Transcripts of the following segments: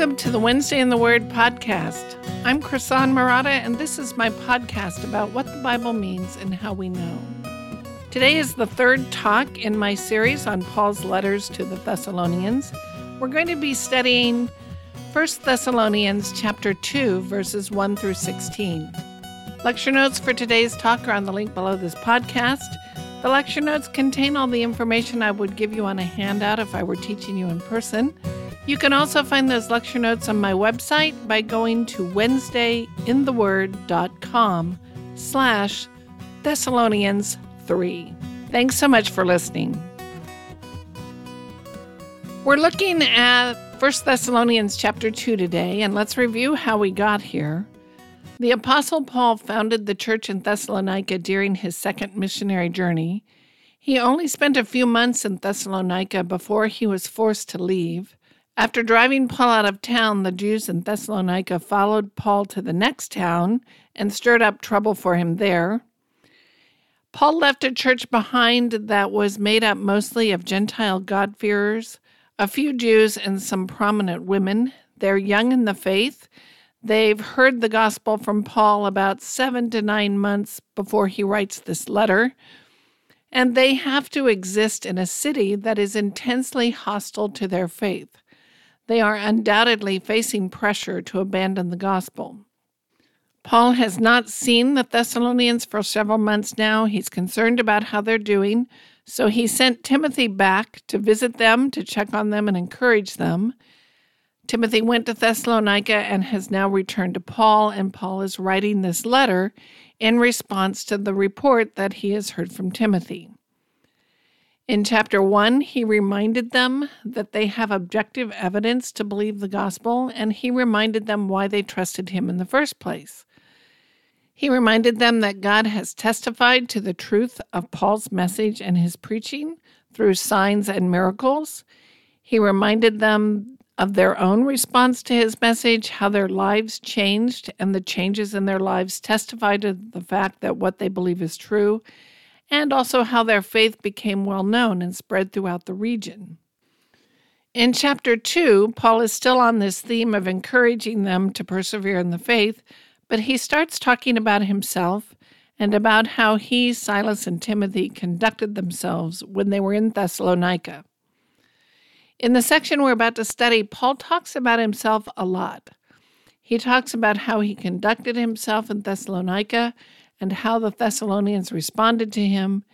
Welcome to the Wednesday in the Word podcast. I'm Krisan Marotta, and this is my podcast about what the Bible means and how we know. Today is the third talk in my series on Paul's letters to the Thessalonians. We're going to be studying 1 Thessalonians chapter 2 verses 1 through 16. Lecture notes for today's talk are on the link below this podcast. The lecture notes contain all the information I would give you on a handout if I were teaching you in person. You can also find those lecture notes on my website by going to wednesdayintheword.com slash Thessalonians 3. Thanks so much for listening. We're looking at 1 Thessalonians chapter 2 today, and let's review how we got here. The Apostle Paul founded the church in Thessalonica during his second missionary journey. He only spent a few months in Thessalonica before he was forced to leave. After driving Paul out of town, the Jews in Thessalonica followed Paul to the next town and stirred up trouble for him there. Paul left a church behind that was made up mostly of Gentile God-fearers, a few Jews, and some prominent women. They're young in the faith. They've heard the gospel from Paul about seven to nine months before he writes this letter, and they have to exist in a city that is intensely hostile to their faith they are undoubtedly facing pressure to abandon the gospel. Paul has not seen the Thessalonians for several months now. He's concerned about how they're doing, so he sent Timothy back to visit them, to check on them, and encourage them. Timothy went to Thessalonica and has now returned to Paul, and Paul is writing this letter in response to the report that he has heard from Timothy. In chapter 1, he reminded them that they have objective evidence to believe the gospel, and he reminded them why they trusted him in the first place. He reminded them that God has testified to the truth of Paul's message and his preaching through signs and miracles. He reminded them of their own response to his message, how their lives changed, and the changes in their lives testify to the fact that what they believe is true and also how their faith became well known and spread throughout the region. In chapter 2, Paul is still on this theme of encouraging them to persevere in the faith, but he starts talking about himself and about how he, Silas, and Timothy conducted themselves when they were in Thessalonica. In the section we're about to study, Paul talks about himself a lot. He talks about how he conducted himself in Thessalonica and how the Thessalonians responded to him.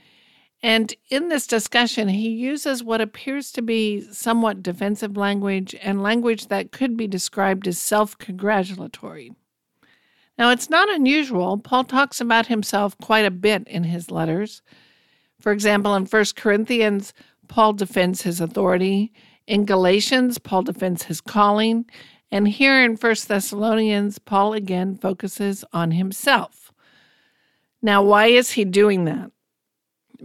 And in this discussion, he uses what appears to be somewhat defensive language and language that could be described as self congratulatory. Now, it's not unusual. Paul talks about himself quite a bit in his letters. For example, in 1 Corinthians, Paul defends his authority. In Galatians, Paul defends his calling. And here in 1 Thessalonians, Paul again focuses on himself. Now, why is he doing that?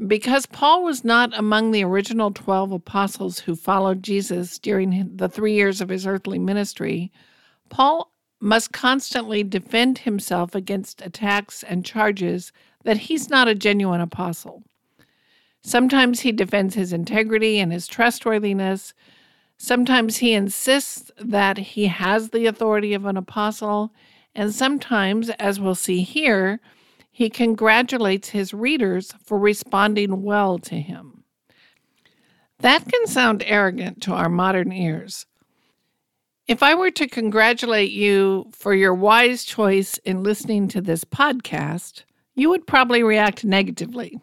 Because Paul was not among the original 12 apostles who followed Jesus during the three years of his earthly ministry, Paul must constantly defend himself against attacks and charges that he's not a genuine apostle. Sometimes he defends his integrity and his trustworthiness. Sometimes he insists that he has the authority of an apostle. And sometimes, as we'll see here, he congratulates his readers for responding well to him. That can sound arrogant to our modern ears. If I were to congratulate you for your wise choice in listening to this podcast, you would probably react negatively.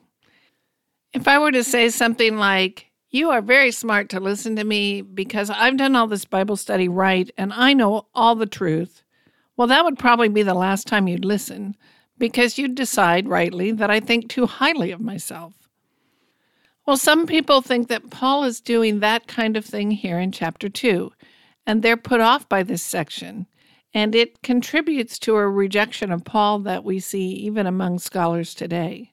If I were to say something like, You are very smart to listen to me because I've done all this Bible study right and I know all the truth, well, that would probably be the last time you'd listen because you decide rightly that I think too highly of myself. Well, some people think that Paul is doing that kind of thing here in chapter 2, and they're put off by this section, and it contributes to a rejection of Paul that we see even among scholars today.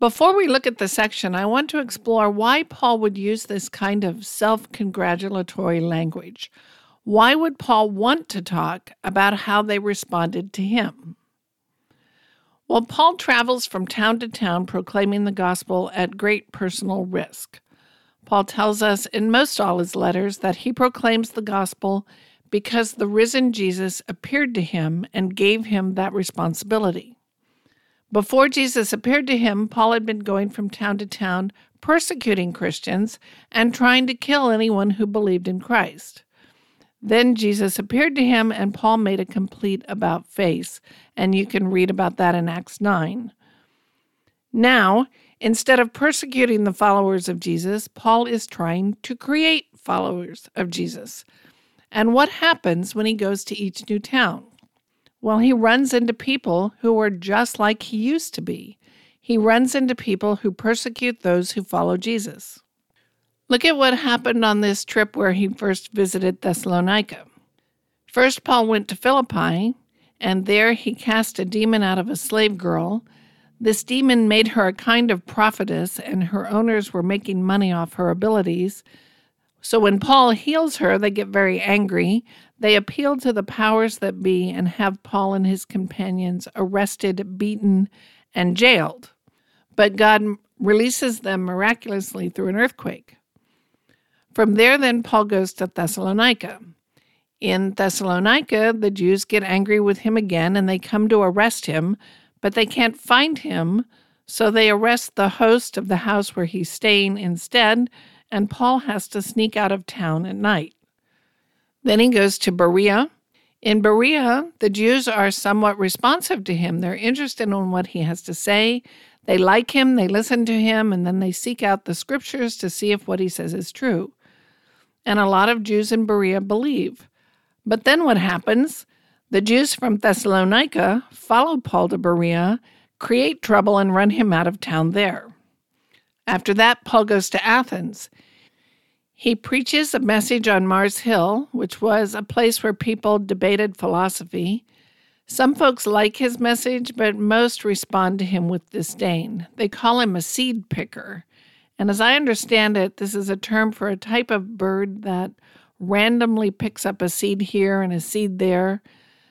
Before we look at the section, I want to explore why Paul would use this kind of self congratulatory language. Why would Paul want to talk about how they responded to him? Well, Paul travels from town to town proclaiming the gospel at great personal risk. Paul tells us in most all his letters that he proclaims the gospel because the risen Jesus appeared to him and gave him that responsibility. Before Jesus appeared to him, Paul had been going from town to town persecuting Christians and trying to kill anyone who believed in Christ. Then Jesus appeared to him, and Paul made a complete about face, and you can read about that in Acts 9. Now, instead of persecuting the followers of Jesus, Paul is trying to create followers of Jesus. And what happens when he goes to each new town? Well, he runs into people who are just like he used to be. He runs into people who persecute those who follow Jesus. Look at what happened on this trip where he first visited Thessalonica. First, Paul went to Philippi, and there he cast a demon out of a slave girl. This demon made her a kind of prophetess, and her owners were making money off her abilities. So when Paul heals her, they get very angry. They appeal to the powers that be and have Paul and his companions arrested, beaten, and jailed. But God releases them miraculously through an earthquake. From there, then, Paul goes to Thessalonica. In Thessalonica, the Jews get angry with him again and they come to arrest him, but they can't find him, so they arrest the host of the house where he's staying instead and Paul has to sneak out of town at night. Then he goes to Berea. In Berea, the Jews are somewhat responsive to him. They're interested in what he has to say. They like him, they listen to him, and then they seek out the scriptures to see if what he says is true. And a lot of Jews in Berea believe. But then what happens? The Jews from Thessalonica follow Paul to Berea, create trouble, and run him out of town there. After that, Paul goes to Athens. He preaches a message on Mars Hill, which was a place where people debated philosophy. Some folks like his message, but most respond to him with disdain. They call him a seed picker. And as I understand it, this is a term for a type of bird that randomly picks up a seed here and a seed there.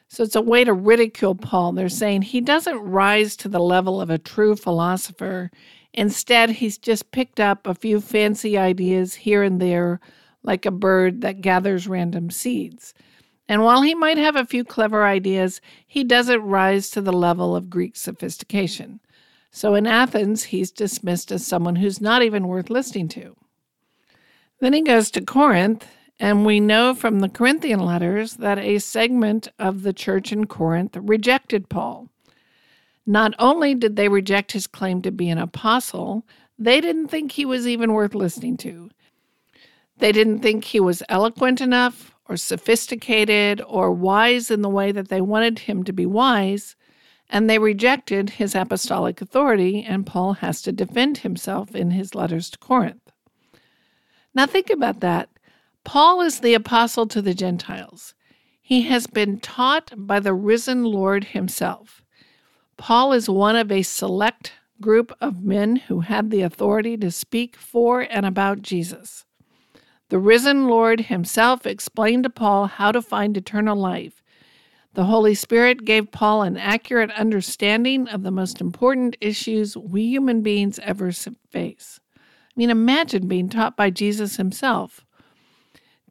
So it's a way to ridicule Paul. They're saying he doesn't rise to the level of a true philosopher. Instead, he's just picked up a few fancy ideas here and there, like a bird that gathers random seeds. And while he might have a few clever ideas, he doesn't rise to the level of Greek sophistication. So in Athens, he's dismissed as someone who's not even worth listening to. Then he goes to Corinth, and we know from the Corinthian letters that a segment of the church in Corinth rejected Paul. Not only did they reject his claim to be an apostle, they didn't think he was even worth listening to. They didn't think he was eloquent enough or sophisticated or wise in the way that they wanted him to be wise, and they rejected his apostolic authority, and Paul has to defend himself in his letters to Corinth. Now, think about that. Paul is the apostle to the Gentiles. He has been taught by the risen Lord himself. Paul is one of a select group of men who had the authority to speak for and about Jesus. The risen Lord himself explained to Paul how to find eternal life. The Holy Spirit gave Paul an accurate understanding of the most important issues we human beings ever face. I mean, imagine being taught by Jesus himself.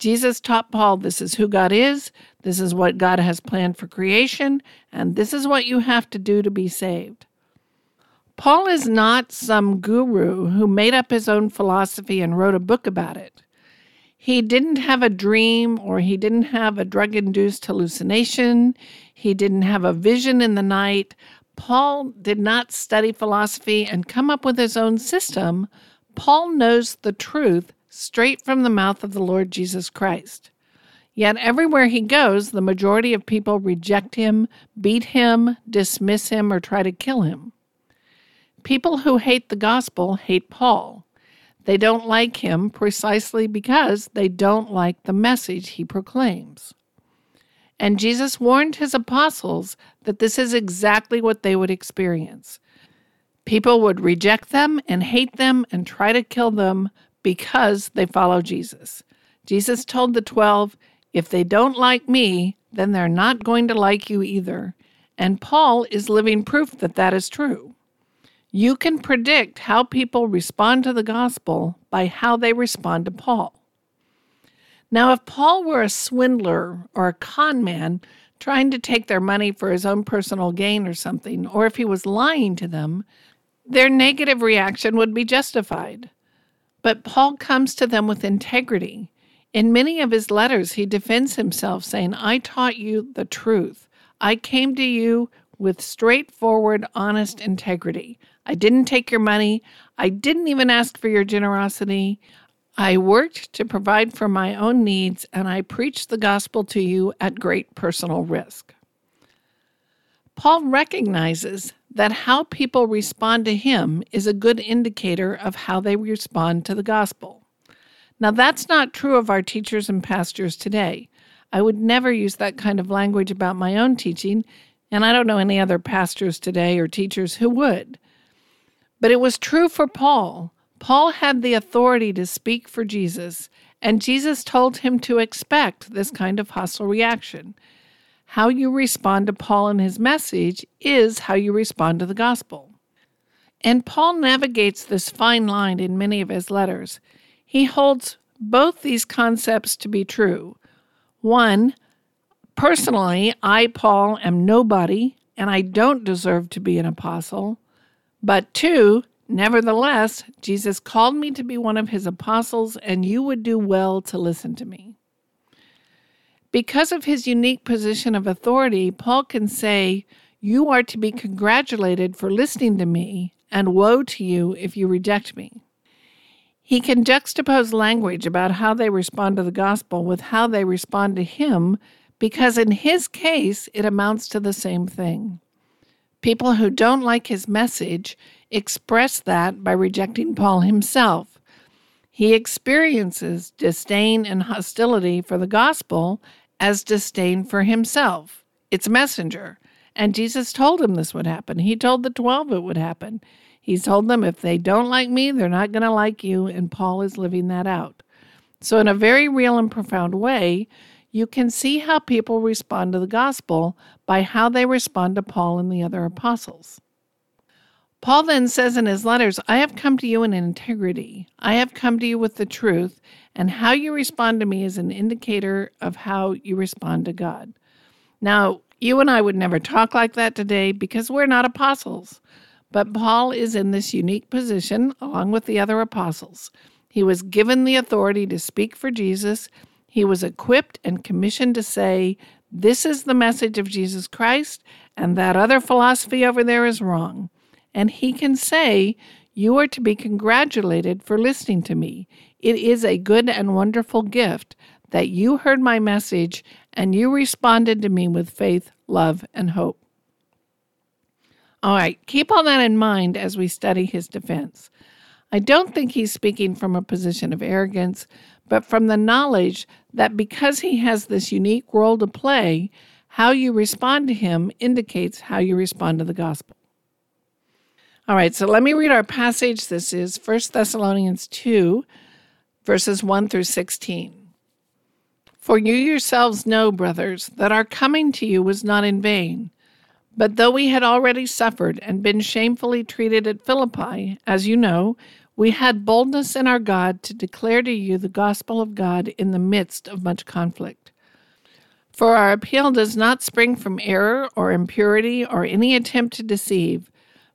Jesus taught Paul this is who God is, this is what God has planned for creation, and this is what you have to do to be saved. Paul is not some guru who made up his own philosophy and wrote a book about it. He didn't have a dream or he didn't have a drug induced hallucination. He didn't have a vision in the night. Paul did not study philosophy and come up with his own system. Paul knows the truth straight from the mouth of the Lord Jesus Christ. Yet everywhere he goes, the majority of people reject him, beat him, dismiss him, or try to kill him. People who hate the gospel hate Paul. They don't like him precisely because they don't like the message he proclaims. And Jesus warned his apostles that this is exactly what they would experience. People would reject them and hate them and try to kill them because they follow Jesus. Jesus told the 12, if they don't like me, then they're not going to like you either. And Paul is living proof that that is true. You can predict how people respond to the gospel by how they respond to Paul. Now, if Paul were a swindler or a con man trying to take their money for his own personal gain or something, or if he was lying to them, their negative reaction would be justified. But Paul comes to them with integrity. In many of his letters, he defends himself, saying, I taught you the truth. I came to you with straightforward, honest integrity. I didn't take your money. I didn't even ask for your generosity. I worked to provide for my own needs, and I preached the gospel to you at great personal risk. Paul recognizes that how people respond to him is a good indicator of how they respond to the gospel. Now, that's not true of our teachers and pastors today. I would never use that kind of language about my own teaching, and I don't know any other pastors today or teachers who would. But it was true for Paul. Paul had the authority to speak for Jesus, and Jesus told him to expect this kind of hostile reaction. How you respond to Paul and his message is how you respond to the gospel. And Paul navigates this fine line in many of his letters. He holds both these concepts to be true. One, personally, I, Paul, am nobody and I don't deserve to be an apostle. But two, nevertheless, Jesus called me to be one of his apostles, and you would do well to listen to me. Because of his unique position of authority, Paul can say, You are to be congratulated for listening to me, and woe to you if you reject me. He can juxtapose language about how they respond to the gospel with how they respond to him, because in his case, it amounts to the same thing. People who don't like his message express that by rejecting Paul himself. He experiences disdain and hostility for the gospel as disdain for himself, its messenger. And Jesus told him this would happen. He told the 12 it would happen. He told them, if they don't like me, they're not going to like you. And Paul is living that out. So, in a very real and profound way, you can see how people respond to the gospel by how they respond to Paul and the other apostles. Paul then says in his letters, I have come to you in integrity. I have come to you with the truth, and how you respond to me is an indicator of how you respond to God. Now, you and I would never talk like that today because we're not apostles. But Paul is in this unique position along with the other apostles. He was given the authority to speak for Jesus he was equipped and commissioned to say, This is the message of Jesus Christ, and that other philosophy over there is wrong. And he can say, You are to be congratulated for listening to me. It is a good and wonderful gift that you heard my message and you responded to me with faith, love, and hope. All right, keep all that in mind as we study his defense. I don't think he's speaking from a position of arrogance, but from the knowledge that because he has this unique role to play, how you respond to him indicates how you respond to the gospel. All right, so let me read our passage. This is 1 Thessalonians 2, verses 1 through 16. For you yourselves know, brothers, that our coming to you was not in vain. But though we had already suffered and been shamefully treated at Philippi, as you know, we had boldness in our God to declare to you the gospel of God in the midst of much conflict. For our appeal does not spring from error or impurity or any attempt to deceive,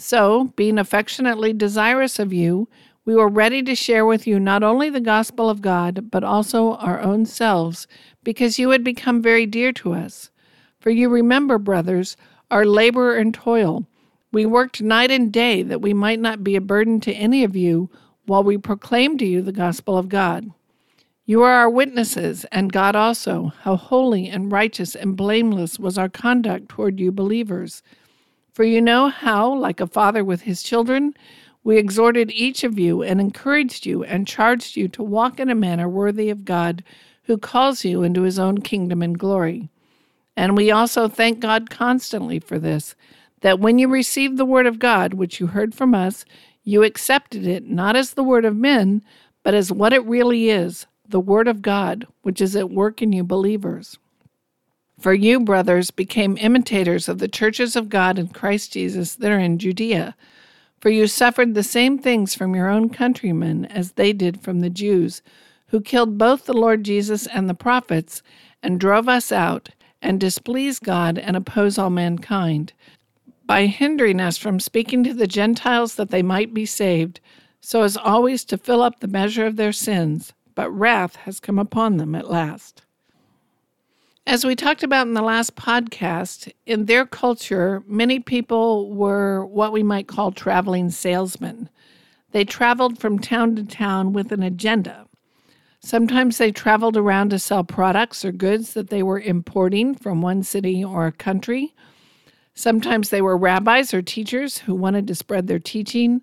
So, being affectionately desirous of you, we were ready to share with you not only the gospel of God, but also our own selves, because you had become very dear to us. For you remember, brothers, our labor and toil we worked night and day that we might not be a burden to any of you while we proclaim to you the gospel of God. You are our witnesses, and God also, how holy and righteous and blameless was our conduct toward you believers. For you know how, like a father with his children, we exhorted each of you and encouraged you and charged you to walk in a manner worthy of God who calls you into his own kingdom and glory. And we also thank God constantly for this, that when you received the word of God, which you heard from us, you accepted it not as the word of men, but as what it really is the word of God, which is at work in you believers. For you, brothers, became imitators of the churches of God in Christ Jesus that are in Judea for you suffered the same things from your own countrymen as they did from the Jews, who killed both the Lord Jesus and the prophets, and drove us out, and displease God and oppose all mankind, by hindering us from speaking to the Gentiles that they might be saved, so as always to fill up the measure of their sins. But wrath has come upon them at last. As we talked about in the last podcast, in their culture, many people were what we might call traveling salesmen. They traveled from town to town with an agenda. Sometimes they traveled around to sell products or goods that they were importing from one city or a country. Sometimes they were rabbis or teachers who wanted to spread their teaching.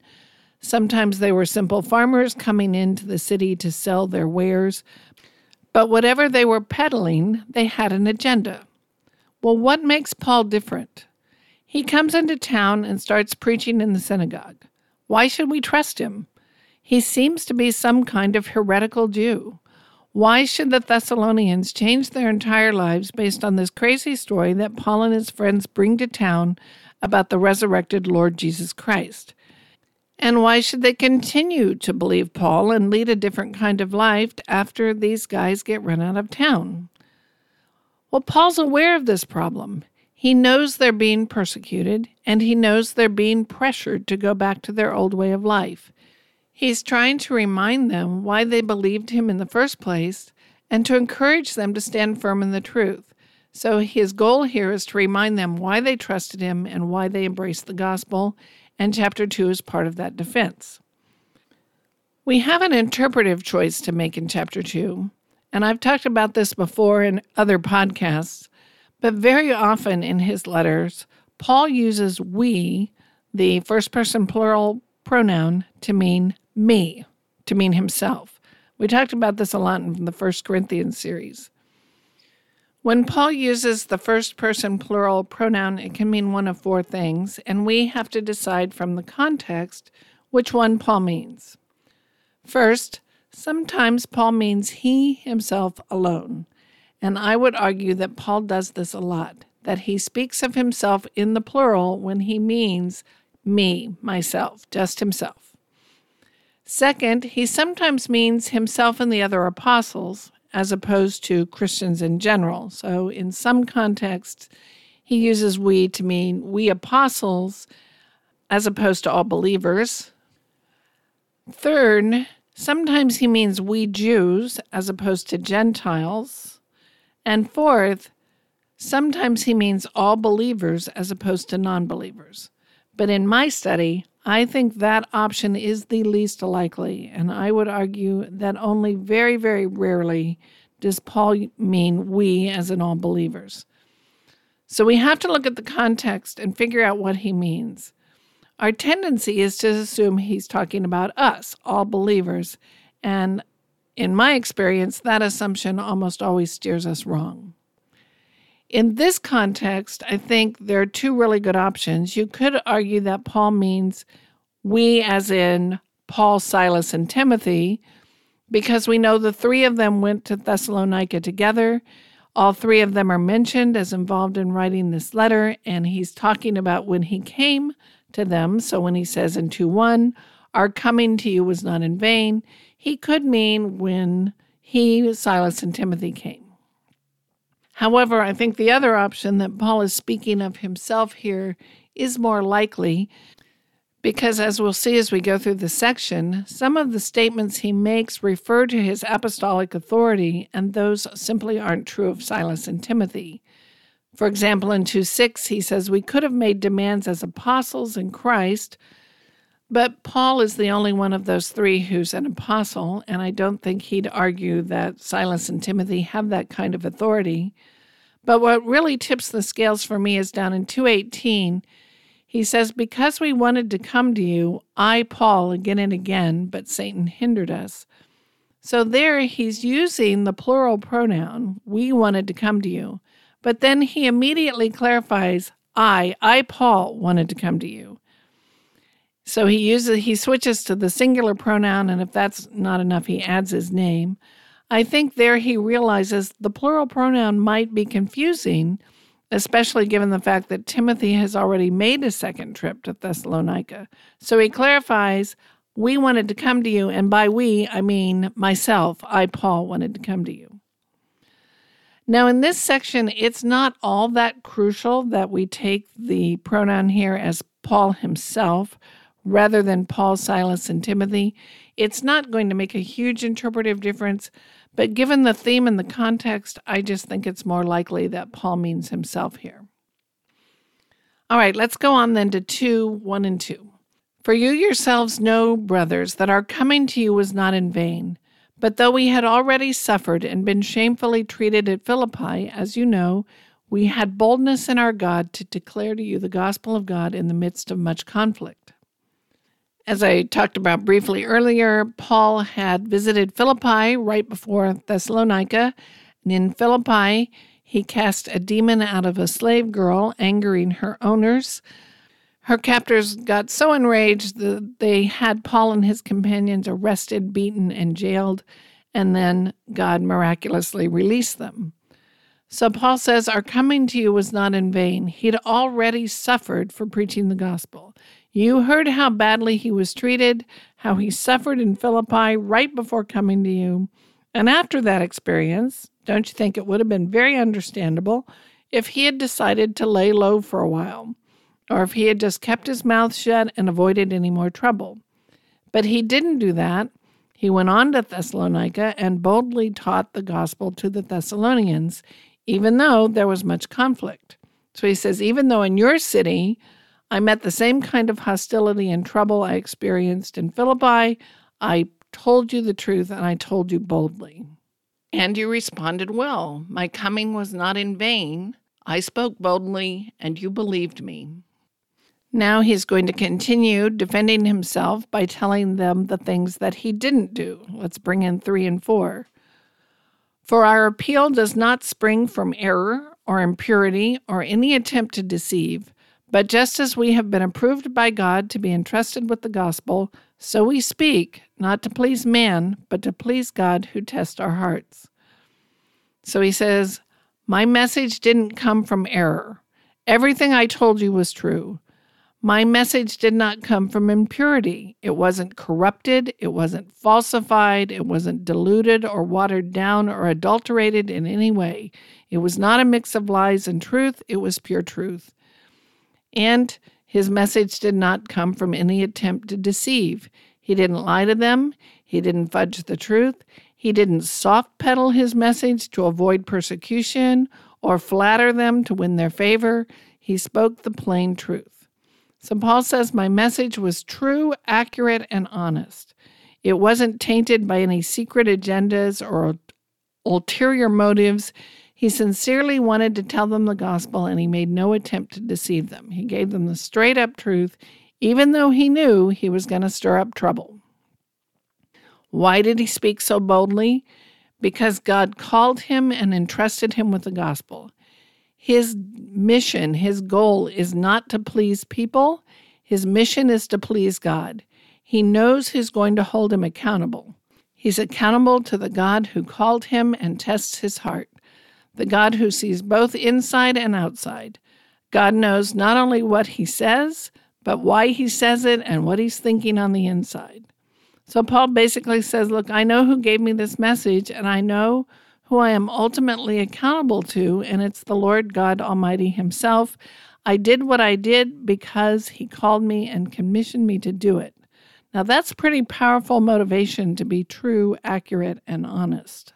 Sometimes they were simple farmers coming into the city to sell their wares. But whatever they were peddling, they had an agenda. Well, what makes Paul different? He comes into town and starts preaching in the synagogue. Why should we trust him? He seems to be some kind of heretical Jew. Why should the Thessalonians change their entire lives based on this crazy story that Paul and his friends bring to town about the resurrected Lord Jesus Christ? And why should they continue to believe Paul and lead a different kind of life after these guys get run out of town? Well, Paul's aware of this problem. He knows they're being persecuted, and he knows they're being pressured to go back to their old way of life. He's trying to remind them why they believed him in the first place and to encourage them to stand firm in the truth. So, his goal here is to remind them why they trusted him and why they embraced the gospel and chapter 2 is part of that defense. We have an interpretive choice to make in chapter 2, and I've talked about this before in other podcasts, but very often in his letters, Paul uses we, the first person plural pronoun, to mean me, to mean himself. We talked about this a lot in the First Corinthians series. When Paul uses the first person plural pronoun, it can mean one of four things, and we have to decide from the context which one Paul means. First, sometimes Paul means he himself alone, and I would argue that Paul does this a lot, that he speaks of himself in the plural when he means me, myself, just himself. Second, he sometimes means himself and the other apostles, as opposed to Christians in general. So, in some contexts, he uses we to mean we apostles as opposed to all believers. Third, sometimes he means we Jews as opposed to Gentiles. And fourth, sometimes he means all believers as opposed to non believers. But in my study, I think that option is the least likely, and I would argue that only very, very rarely does Paul mean we as in all believers. So we have to look at the context and figure out what he means. Our tendency is to assume he's talking about us, all believers, and in my experience, that assumption almost always steers us wrong. In this context, I think there are two really good options. You could argue that Paul means we, as in Paul, Silas, and Timothy, because we know the three of them went to Thessalonica together. All three of them are mentioned as involved in writing this letter, and he's talking about when he came to them. So when he says in 2 1, our coming to you was not in vain, he could mean when he, Silas, and Timothy came. However, I think the other option that Paul is speaking of himself here is more likely because, as we'll see as we go through the section, some of the statements he makes refer to his apostolic authority, and those simply aren't true of Silas and Timothy. For example, in 2 6, he says, We could have made demands as apostles in Christ, but Paul is the only one of those three who's an apostle, and I don't think he'd argue that Silas and Timothy have that kind of authority. But what really tips the scales for me is down in 218. He says, Because we wanted to come to you, I, Paul, again and again, but Satan hindered us. So there he's using the plural pronoun, we wanted to come to you. But then he immediately clarifies, I, I, Paul, wanted to come to you. So he uses he switches to the singular pronoun, and if that's not enough, he adds his name. I think there he realizes the plural pronoun might be confusing especially given the fact that Timothy has already made a second trip to Thessalonica. So he clarifies, We wanted to come to you, and by we, I mean myself, I, Paul, wanted to come to you. Now, in this section, it's not all that crucial that we take the pronoun here as Paul himself rather than Paul, Silas, and Timothy. It's not going to make a huge interpretive difference, but given the theme and the context, I just think it's more likely that Paul means himself here. All right, let's go on then to 2 1 and 2. For you yourselves know, brothers, that our coming to you was not in vain. But though we had already suffered and been shamefully treated at Philippi, as you know, we had boldness in our God to declare to you the gospel of God in the midst of much conflict. As I talked about briefly earlier, Paul had visited Philippi right before Thessalonica. And in Philippi, he cast a demon out of a slave girl, angering her owners. Her captors got so enraged that they had Paul and his companions arrested, beaten, and jailed, and then God miraculously released them. So Paul says, Our coming to you was not in vain. He'd already suffered for preaching the gospel. You heard how badly he was treated, how he suffered in Philippi right before coming to you. And after that experience, don't you think it would have been very understandable if he had decided to lay low for a while, or if he had just kept his mouth shut and avoided any more trouble? But he didn't do that. He went on to Thessalonica and boldly taught the gospel to the Thessalonians, even though there was much conflict. So he says, even though in your city I met the same kind of hostility and trouble I experienced in Philippi. I told you the truth and I told you boldly. And you responded well. My coming was not in vain. I spoke boldly and you believed me. Now he's going to continue defending himself by telling them the things that he didn't do. Let's bring in three and four. For our appeal does not spring from error or impurity or any attempt to deceive but just as we have been approved by God to be entrusted with the gospel, so we speak, not to please man, but to please God who tests our hearts. So he says, My message didn't come from error. Everything I told you was true. My message did not come from impurity. It wasn't corrupted, it wasn't falsified, it wasn't diluted or watered down or adulterated in any way. It was not a mix of lies and truth, it was pure truth. And his message did not come from any attempt to deceive. He didn't lie to them, he didn't fudge the truth, he didn't soft pedal his message to avoid persecution or flatter them to win their favor. He spoke the plain truth. So Paul says, My message was true, accurate, and honest. It wasn't tainted by any secret agendas or ulterior motives. He sincerely wanted to tell them the gospel and he made no attempt to deceive them. He gave them the straight up truth, even though he knew he was going to stir up trouble. Why did he speak so boldly? Because God called him and entrusted him with the gospel. His mission, his goal is not to please people, his mission is to please God. He knows who's going to hold him accountable. He's accountable to the God who called him and tests his heart the God who sees both inside and outside. God knows not only what he says, but why he says it and what he's thinking on the inside. So Paul basically says, Look, I know who gave me this message, and I know who I am ultimately accountable to, and it's the Lord God Almighty Himself. I did what I did because He called me and commissioned me to do it. Now, that's pretty powerful motivation to be true, accurate, and honest.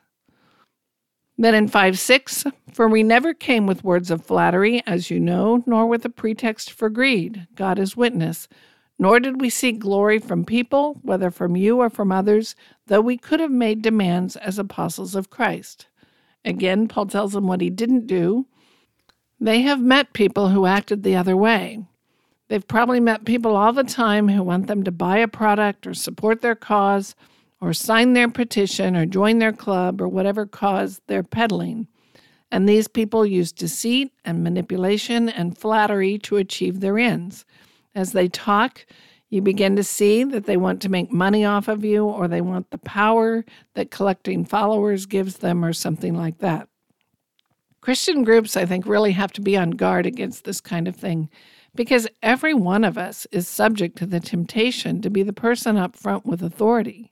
Then in 5 6, for we never came with words of flattery, as you know, nor with a pretext for greed. God is witness. Nor did we seek glory from people, whether from you or from others, though we could have made demands as apostles of Christ. Again, Paul tells them what he didn't do. They have met people who acted the other way. They've probably met people all the time who want them to buy a product or support their cause or sign their petition or join their club or whatever cause they're peddling. And these people use deceit and manipulation and flattery to achieve their ends. As they talk, you begin to see that they want to make money off of you or they want the power that collecting followers gives them or something like that. Christian groups, I think, really have to be on guard against this kind of thing because every one of us is subject to the temptation to be the person up front with authority.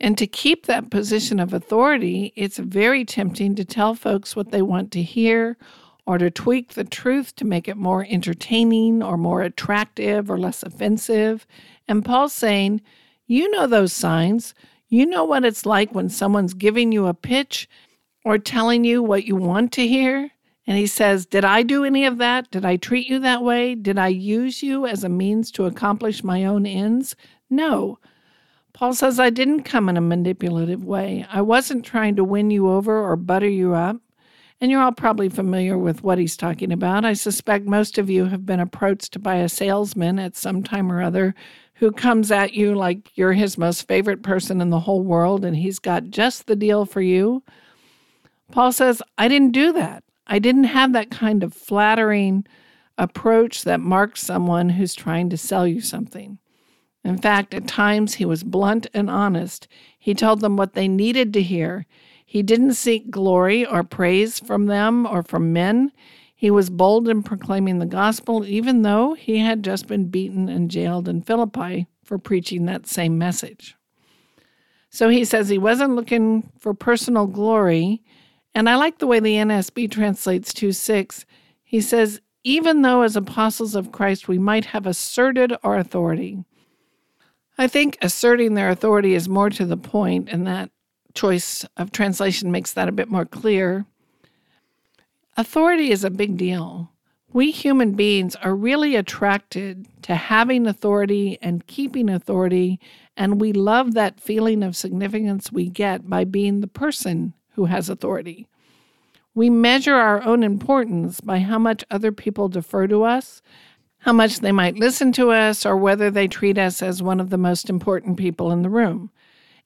And to keep that position of authority, it's very tempting to tell folks what they want to hear or to tweak the truth to make it more entertaining or more attractive or less offensive. And Paul's saying, You know those signs. You know what it's like when someone's giving you a pitch or telling you what you want to hear. And he says, Did I do any of that? Did I treat you that way? Did I use you as a means to accomplish my own ends? No. Paul says, I didn't come in a manipulative way. I wasn't trying to win you over or butter you up. And you're all probably familiar with what he's talking about. I suspect most of you have been approached by a salesman at some time or other who comes at you like you're his most favorite person in the whole world and he's got just the deal for you. Paul says, I didn't do that. I didn't have that kind of flattering approach that marks someone who's trying to sell you something. In fact, at times he was blunt and honest. He told them what they needed to hear. He didn't seek glory or praise from them or from men. He was bold in proclaiming the gospel, even though he had just been beaten and jailed in Philippi for preaching that same message. So he says he wasn't looking for personal glory. And I like the way the NASB translates 2 6. He says, even though as apostles of Christ we might have asserted our authority. I think asserting their authority is more to the point, and that choice of translation makes that a bit more clear. Authority is a big deal. We human beings are really attracted to having authority and keeping authority, and we love that feeling of significance we get by being the person who has authority. We measure our own importance by how much other people defer to us, how much they might listen to us, or whether they treat us as one of the most important people in the room.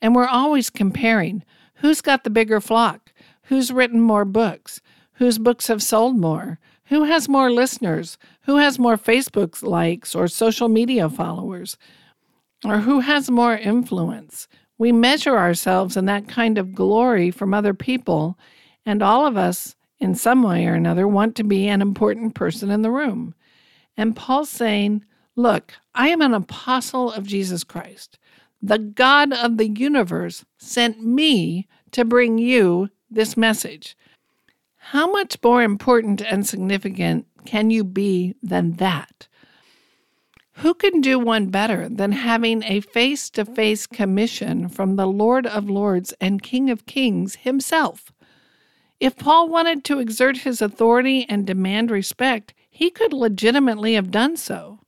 And we're always comparing who's got the bigger flock, who's written more books, whose books have sold more, who has more listeners, who has more Facebook likes or social media followers, or who has more influence. We measure ourselves in that kind of glory from other people, and all of us, in some way or another, want to be an important person in the room. And Paul's saying, Look, I am an apostle of Jesus Christ. The God of the universe sent me to bring you this message. How much more important and significant can you be than that? Who can do one better than having a face to face commission from the Lord of Lords and King of Kings himself? If Paul wanted to exert his authority and demand respect, he could legitimately have done so.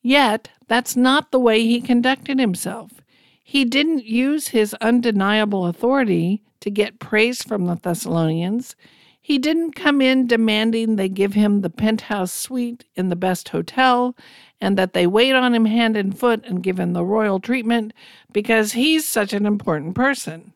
Yet, that's not the way he conducted himself. He didn't use his undeniable authority to get praise from the Thessalonians. He didn't come in demanding they give him the penthouse suite in the best hotel and that they wait on him hand and foot and give him the royal treatment because he's such an important person.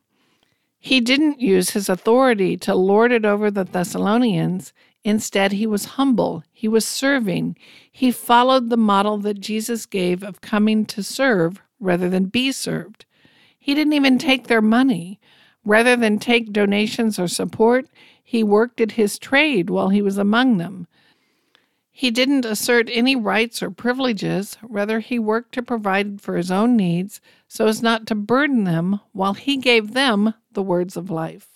He didn't use his authority to lord it over the Thessalonians. Instead, he was humble, he was serving. He followed the model that Jesus gave of coming to serve rather than be served. He didn't even take their money. Rather than take donations or support, he worked at his trade while he was among them. He didn't assert any rights or privileges, rather, he worked to provide for his own needs so as not to burden them while he gave them the words of life.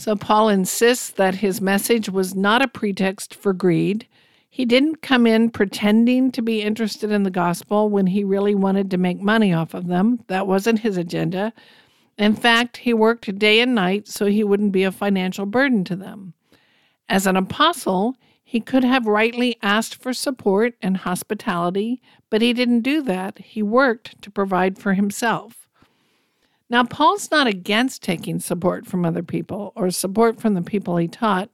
So Paul insists that his message was not a pretext for greed. He didn't come in pretending to be interested in the gospel when he really wanted to make money off of them. That wasn't his agenda. In fact, he worked day and night so he wouldn't be a financial burden to them. As an apostle, he could have rightly asked for support and hospitality, but he didn't do that. He worked to provide for himself. Now, Paul's not against taking support from other people or support from the people he taught.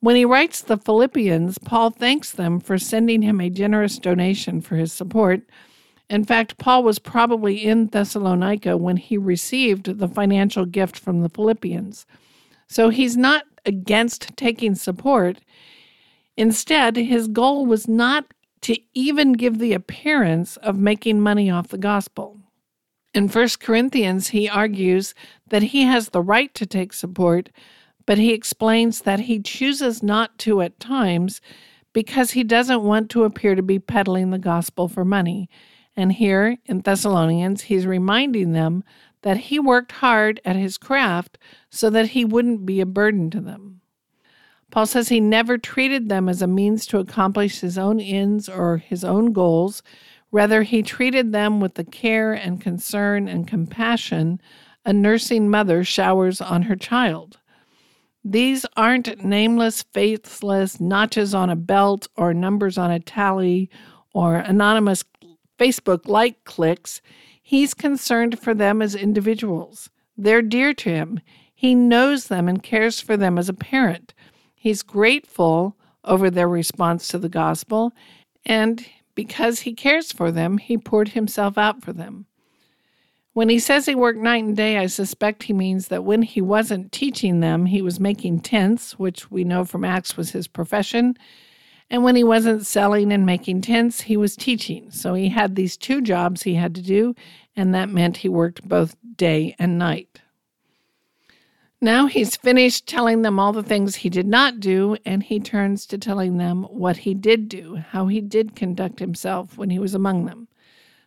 When he writes the Philippians, Paul thanks them for sending him a generous donation for his support. In fact, Paul was probably in Thessalonica when he received the financial gift from the Philippians. So he's not against taking support. Instead, his goal was not to even give the appearance of making money off the gospel. In 1 Corinthians, he argues that he has the right to take support, but he explains that he chooses not to at times because he doesn't want to appear to be peddling the gospel for money. And here in Thessalonians, he's reminding them that he worked hard at his craft so that he wouldn't be a burden to them. Paul says he never treated them as a means to accomplish his own ends or his own goals, Rather, he treated them with the care and concern and compassion a nursing mother showers on her child. These aren't nameless, faithless notches on a belt or numbers on a tally or anonymous Facebook like clicks. He's concerned for them as individuals. They're dear to him. He knows them and cares for them as a parent. He's grateful over their response to the gospel, and because he cares for them, he poured himself out for them. When he says he worked night and day, I suspect he means that when he wasn't teaching them, he was making tents, which we know from Acts was his profession. And when he wasn't selling and making tents, he was teaching. So he had these two jobs he had to do, and that meant he worked both day and night. Now he's finished telling them all the things he did not do, and he turns to telling them what he did do, how he did conduct himself when he was among them.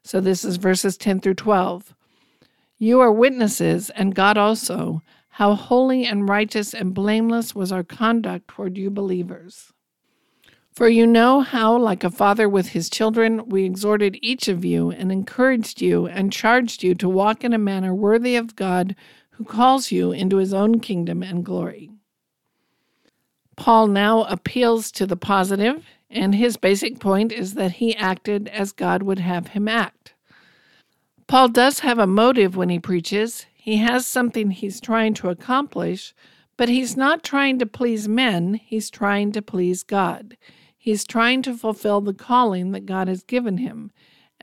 So this is verses 10 through 12. You are witnesses, and God also, how holy and righteous and blameless was our conduct toward you believers. For you know how, like a father with his children, we exhorted each of you and encouraged you and charged you to walk in a manner worthy of God who calls you into his own kingdom and glory. Paul now appeals to the positive, and his basic point is that he acted as God would have him act. Paul does have a motive when he preaches. He has something he's trying to accomplish, but he's not trying to please men, he's trying to please God. He's trying to fulfill the calling that God has given him.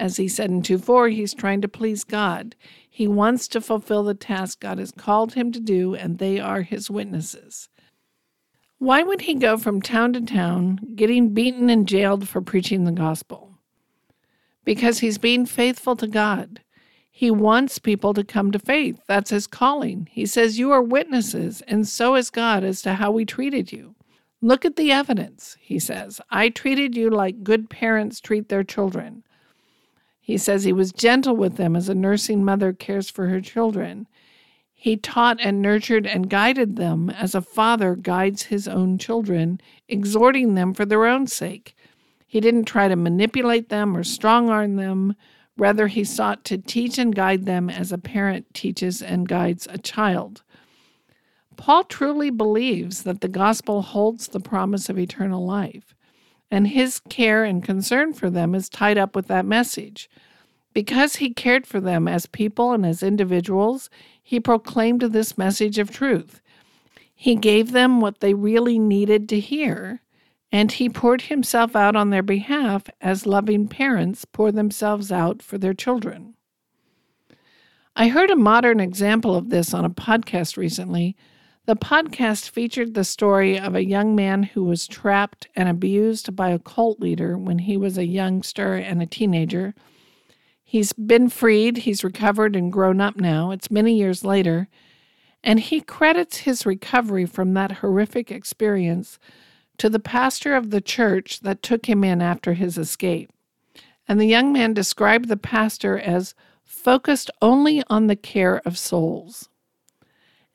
As he said in 2 4, he's trying to please God. He wants to fulfill the task God has called him to do, and they are his witnesses. Why would he go from town to town, getting beaten and jailed for preaching the gospel? Because he's being faithful to God. He wants people to come to faith. That's his calling. He says, You are witnesses, and so is God as to how we treated you. Look at the evidence, he says. I treated you like good parents treat their children. He says he was gentle with them as a nursing mother cares for her children. He taught and nurtured and guided them as a father guides his own children, exhorting them for their own sake. He didn't try to manipulate them or strong arm them. Rather, he sought to teach and guide them as a parent teaches and guides a child. Paul truly believes that the gospel holds the promise of eternal life and his care and concern for them is tied up with that message. Because he cared for them as people and as individuals, he proclaimed this message of truth. He gave them what they really needed to hear, and he poured himself out on their behalf as loving parents pour themselves out for their children. I heard a modern example of this on a podcast recently the podcast featured the story of a young man who was trapped and abused by a cult leader when he was a youngster and a teenager. He's been freed, he's recovered and grown up now. It's many years later. And he credits his recovery from that horrific experience to the pastor of the church that took him in after his escape. And the young man described the pastor as focused only on the care of souls.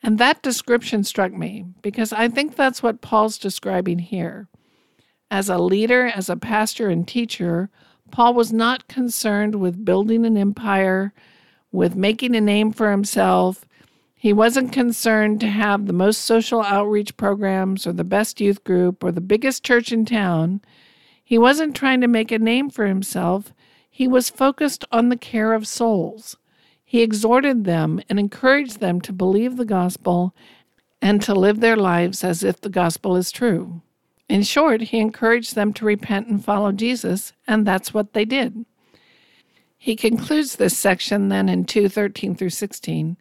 And that description struck me because I think that's what Paul's describing here. As a leader, as a pastor and teacher, Paul was not concerned with building an empire, with making a name for himself. He wasn't concerned to have the most social outreach programs or the best youth group or the biggest church in town. He wasn't trying to make a name for himself. He was focused on the care of souls. He exhorted them and encouraged them to believe the gospel and to live their lives as if the gospel is true. In short, he encouraged them to repent and follow Jesus, and that's what they did. He concludes this section then in 2:13 through 16.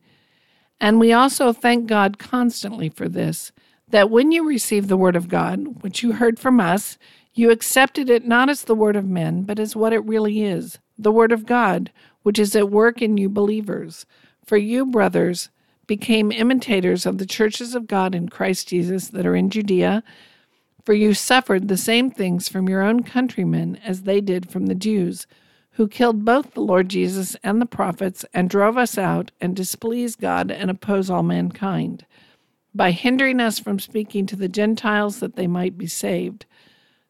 And we also thank God constantly for this, that when you received the word of God, which you heard from us, you accepted it not as the word of men, but as what it really is, the word of God, which is at work in you believers. For you, brothers, became imitators of the churches of God in Christ Jesus that are in Judea for you suffered the same things from your own countrymen as they did from the Jews, who killed both the Lord Jesus and the prophets, and drove us out, and displeased God and oppose all mankind, by hindering us from speaking to the Gentiles that they might be saved,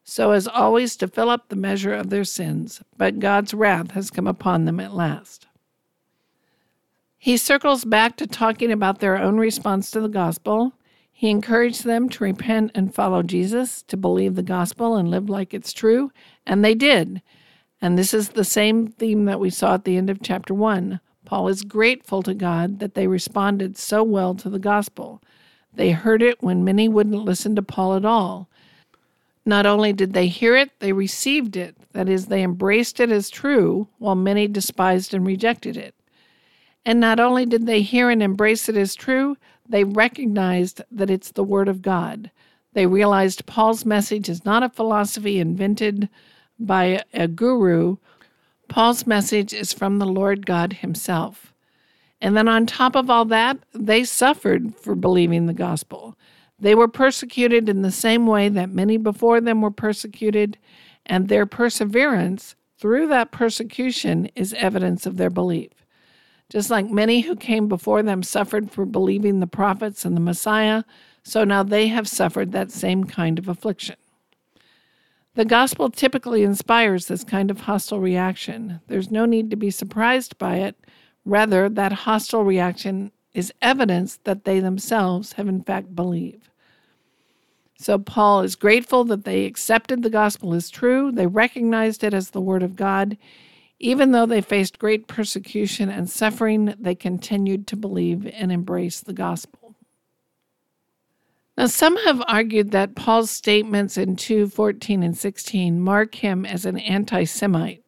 so as always to fill up the measure of their sins. But God's wrath has come upon them at last. He circles back to talking about their own response to the gospel he encouraged them to repent and follow Jesus, to believe the gospel and live like it's true, and they did. And this is the same theme that we saw at the end of chapter 1. Paul is grateful to God that they responded so well to the gospel. They heard it when many wouldn't listen to Paul at all. Not only did they hear it, they received it. That is, they embraced it as true, while many despised and rejected it. And not only did they hear and embrace it as true, they recognized that it's the Word of God. They realized Paul's message is not a philosophy invented by a guru. Paul's message is from the Lord God Himself. And then, on top of all that, they suffered for believing the gospel. They were persecuted in the same way that many before them were persecuted, and their perseverance through that persecution is evidence of their belief. Just like many who came before them suffered for believing the prophets and the Messiah, so now they have suffered that same kind of affliction. The gospel typically inspires this kind of hostile reaction. There's no need to be surprised by it. Rather, that hostile reaction is evidence that they themselves have in fact believed. So, Paul is grateful that they accepted the gospel as true, they recognized it as the word of God, even though they faced great persecution and suffering, they continued to believe and embrace the gospel. Now, some have argued that Paul's statements in 2 14 and 16 mark him as an anti Semite.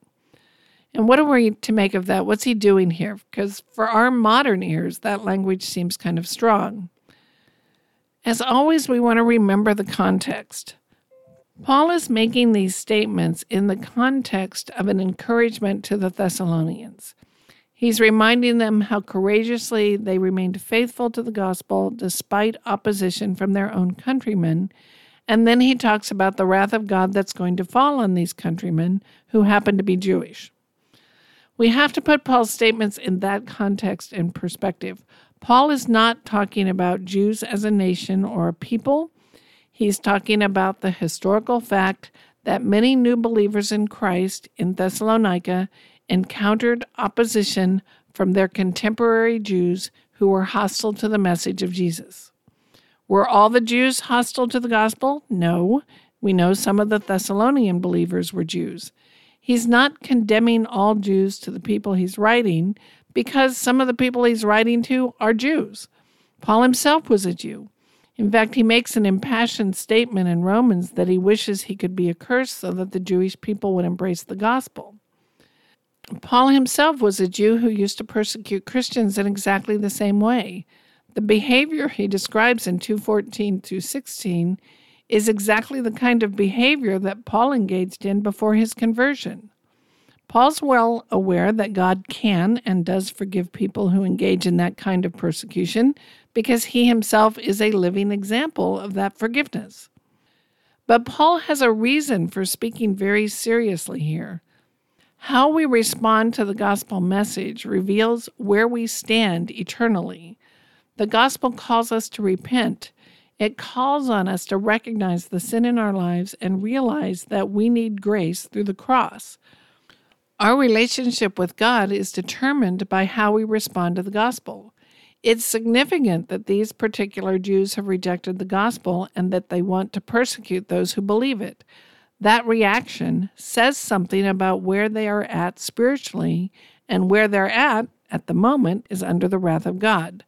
And what are we to make of that? What's he doing here? Because for our modern ears, that language seems kind of strong. As always, we want to remember the context. Paul is making these statements in the context of an encouragement to the Thessalonians. He's reminding them how courageously they remained faithful to the gospel despite opposition from their own countrymen. And then he talks about the wrath of God that's going to fall on these countrymen who happen to be Jewish. We have to put Paul's statements in that context and perspective. Paul is not talking about Jews as a nation or a people. He's talking about the historical fact that many new believers in Christ in Thessalonica encountered opposition from their contemporary Jews who were hostile to the message of Jesus. Were all the Jews hostile to the gospel? No. We know some of the Thessalonian believers were Jews. He's not condemning all Jews to the people he's writing because some of the people he's writing to are Jews. Paul himself was a Jew. In fact, he makes an impassioned statement in Romans that he wishes he could be accursed so that the Jewish people would embrace the gospel. Paul himself was a Jew who used to persecute Christians in exactly the same way. The behavior he describes in 214 to 16 is exactly the kind of behavior that Paul engaged in before his conversion. Paul's well aware that God can and does forgive people who engage in that kind of persecution because he himself is a living example of that forgiveness. But Paul has a reason for speaking very seriously here. How we respond to the gospel message reveals where we stand eternally. The gospel calls us to repent. It calls on us to recognize the sin in our lives and realize that we need grace through the cross. Our relationship with God is determined by how we respond to the gospel. It's significant that these particular Jews have rejected the gospel and that they want to persecute those who believe it. That reaction says something about where they are at spiritually, and where they're at at the moment is under the wrath of God.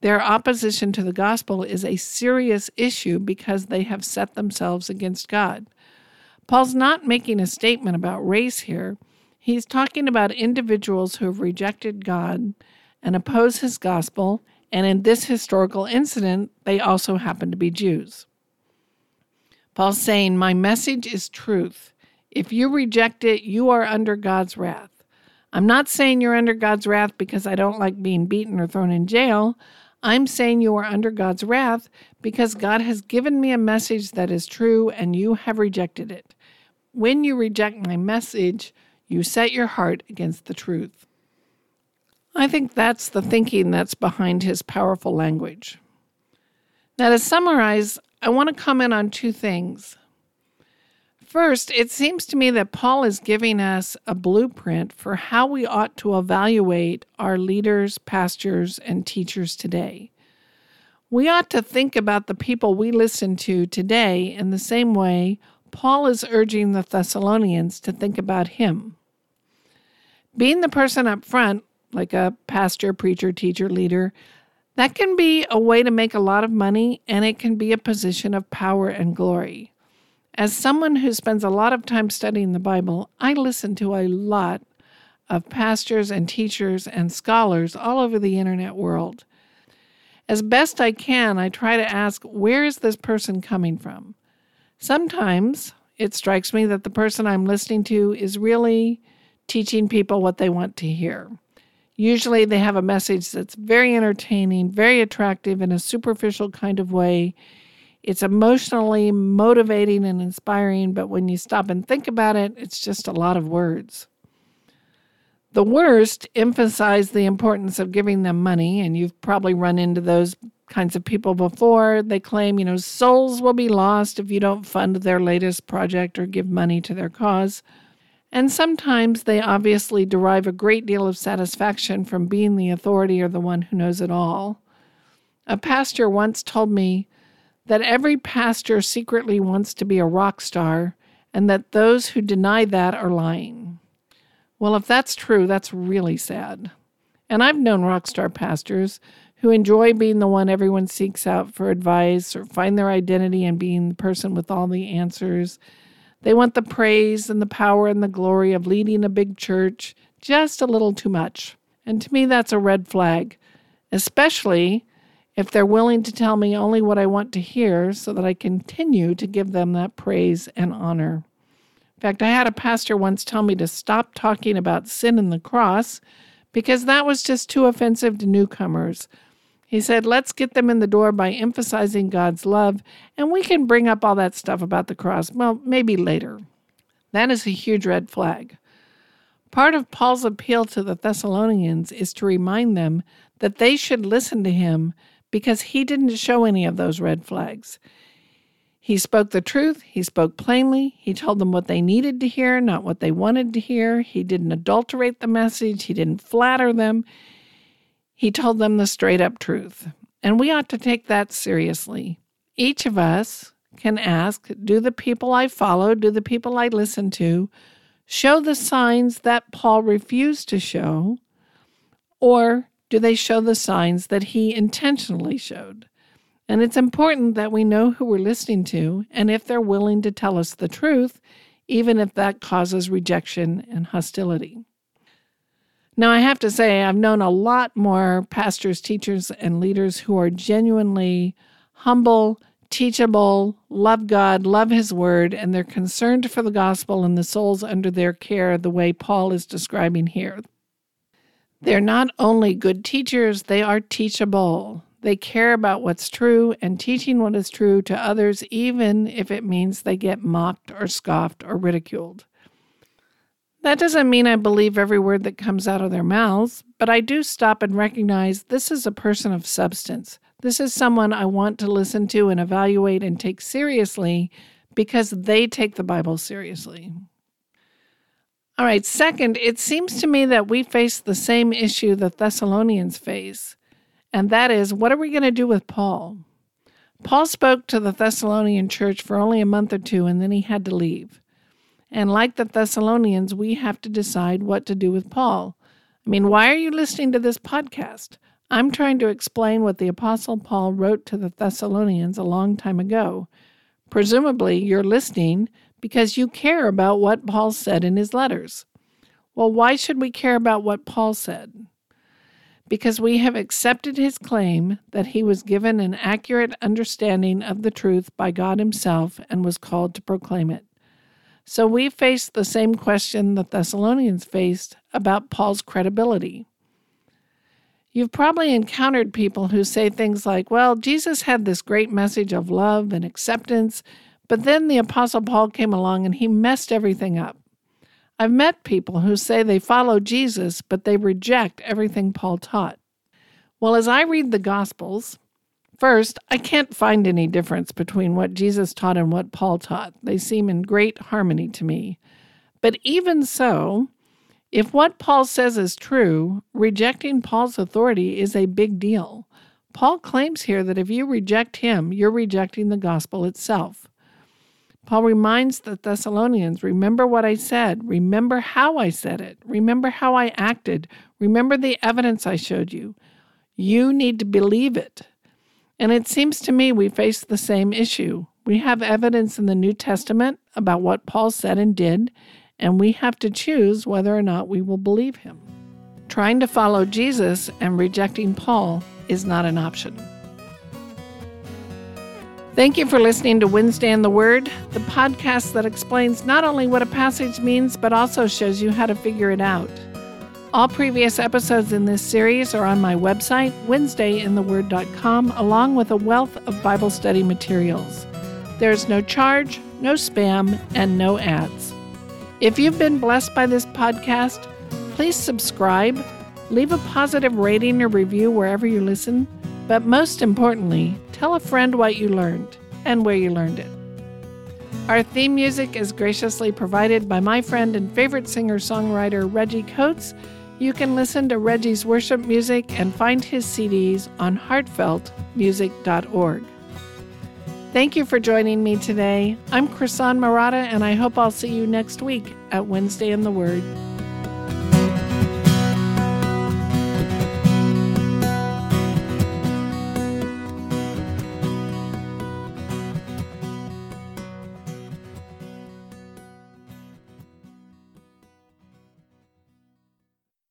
Their opposition to the gospel is a serious issue because they have set themselves against God. Paul's not making a statement about race here. He's talking about individuals who have rejected God and oppose his gospel, and in this historical incident, they also happen to be Jews. Paul's saying, My message is truth. If you reject it, you are under God's wrath. I'm not saying you're under God's wrath because I don't like being beaten or thrown in jail. I'm saying you are under God's wrath because God has given me a message that is true and you have rejected it. When you reject my message, you set your heart against the truth. I think that's the thinking that's behind his powerful language. Now, to summarize, I want to comment on two things. First, it seems to me that Paul is giving us a blueprint for how we ought to evaluate our leaders, pastors, and teachers today. We ought to think about the people we listen to today in the same way Paul is urging the Thessalonians to think about him. Being the person up front, like a pastor, preacher, teacher, leader, that can be a way to make a lot of money and it can be a position of power and glory. As someone who spends a lot of time studying the Bible, I listen to a lot of pastors and teachers and scholars all over the internet world. As best I can, I try to ask, where is this person coming from? Sometimes it strikes me that the person I'm listening to is really teaching people what they want to hear. Usually they have a message that's very entertaining, very attractive in a superficial kind of way, it's emotionally motivating and inspiring, but when you stop and think about it, it's just a lot of words. The worst emphasize the importance of giving them money, and you've probably run into those kinds of people before. They claim, you know, souls will be lost if you don't fund their latest project or give money to their cause. And sometimes they obviously derive a great deal of satisfaction from being the authority or the one who knows it all. A pastor once told me that every pastor secretly wants to be a rock star and that those who deny that are lying. Well, if that's true, that's really sad. And I've known rock star pastors who enjoy being the one everyone seeks out for advice or find their identity in being the person with all the answers. They want the praise and the power and the glory of leading a big church just a little too much. And to me, that's a red flag, especially if they're willing to tell me only what I want to hear so that I continue to give them that praise and honor. In fact, I had a pastor once tell me to stop talking about sin and the cross because that was just too offensive to newcomers. He said, let's get them in the door by emphasizing God's love, and we can bring up all that stuff about the cross, well, maybe later. That is a huge red flag. Part of Paul's appeal to the Thessalonians is to remind them that they should listen to him because he didn't show any of those red flags. He spoke the truth, he spoke plainly, he told them what they needed to hear, not what they wanted to hear. He didn't adulterate the message, he didn't flatter them. He told them the straight up truth. And we ought to take that seriously. Each of us can ask Do the people I follow, do the people I listen to, show the signs that Paul refused to show? Or do they show the signs that he intentionally showed? And it's important that we know who we're listening to and if they're willing to tell us the truth, even if that causes rejection and hostility. Now, I have to say, I've known a lot more pastors, teachers, and leaders who are genuinely humble, teachable, love God, love His Word, and they're concerned for the gospel and the souls under their care the way Paul is describing here. They're not only good teachers, they are teachable. They care about what's true and teaching what is true to others, even if it means they get mocked or scoffed or ridiculed. That doesn't mean I believe every word that comes out of their mouths, but I do stop and recognize this is a person of substance. This is someone I want to listen to and evaluate and take seriously because they take the Bible seriously. All right, second, it seems to me that we face the same issue the Thessalonians face, and that is what are we going to do with Paul? Paul spoke to the Thessalonian church for only a month or two and then he had to leave. And like the Thessalonians, we have to decide what to do with Paul. I mean, why are you listening to this podcast? I'm trying to explain what the Apostle Paul wrote to the Thessalonians a long time ago. Presumably, you're listening because you care about what Paul said in his letters. Well, why should we care about what Paul said? Because we have accepted his claim that he was given an accurate understanding of the truth by God Himself and was called to proclaim it. So we face the same question the Thessalonians faced about Paul's credibility. You've probably encountered people who say things like, well, Jesus had this great message of love and acceptance, but then the Apostle Paul came along and he messed everything up. I've met people who say they follow Jesus, but they reject everything Paul taught. Well, as I read the Gospels, first, I can't find any difference between what Jesus taught and what Paul taught. They seem in great harmony to me. But even so, if what Paul says is true, rejecting Paul's authority is a big deal. Paul claims here that if you reject him, you're rejecting the gospel itself. Paul reminds the Thessalonians remember what I said, remember how I said it, remember how I acted, remember the evidence I showed you. You need to believe it. And it seems to me we face the same issue. We have evidence in the New Testament about what Paul said and did, and we have to choose whether or not we will believe him. Trying to follow Jesus and rejecting Paul is not an option. Thank you for listening to Wednesday in the Word, the podcast that explains not only what a passage means, but also shows you how to figure it out. All previous episodes in this series are on my website, wednesdayintheword.com, along with a wealth of Bible study materials. There's no charge, no spam, and no ads. If you've been blessed by this podcast, please subscribe, leave a positive rating or review wherever you listen, but most importantly, Tell a friend what you learned and where you learned it. Our theme music is graciously provided by my friend and favorite singer songwriter Reggie Coates. You can listen to Reggie's worship music and find his CDs on heartfeltmusic.org. Thank you for joining me today. I'm Krisan Marotta, and I hope I'll see you next week at Wednesday in the Word.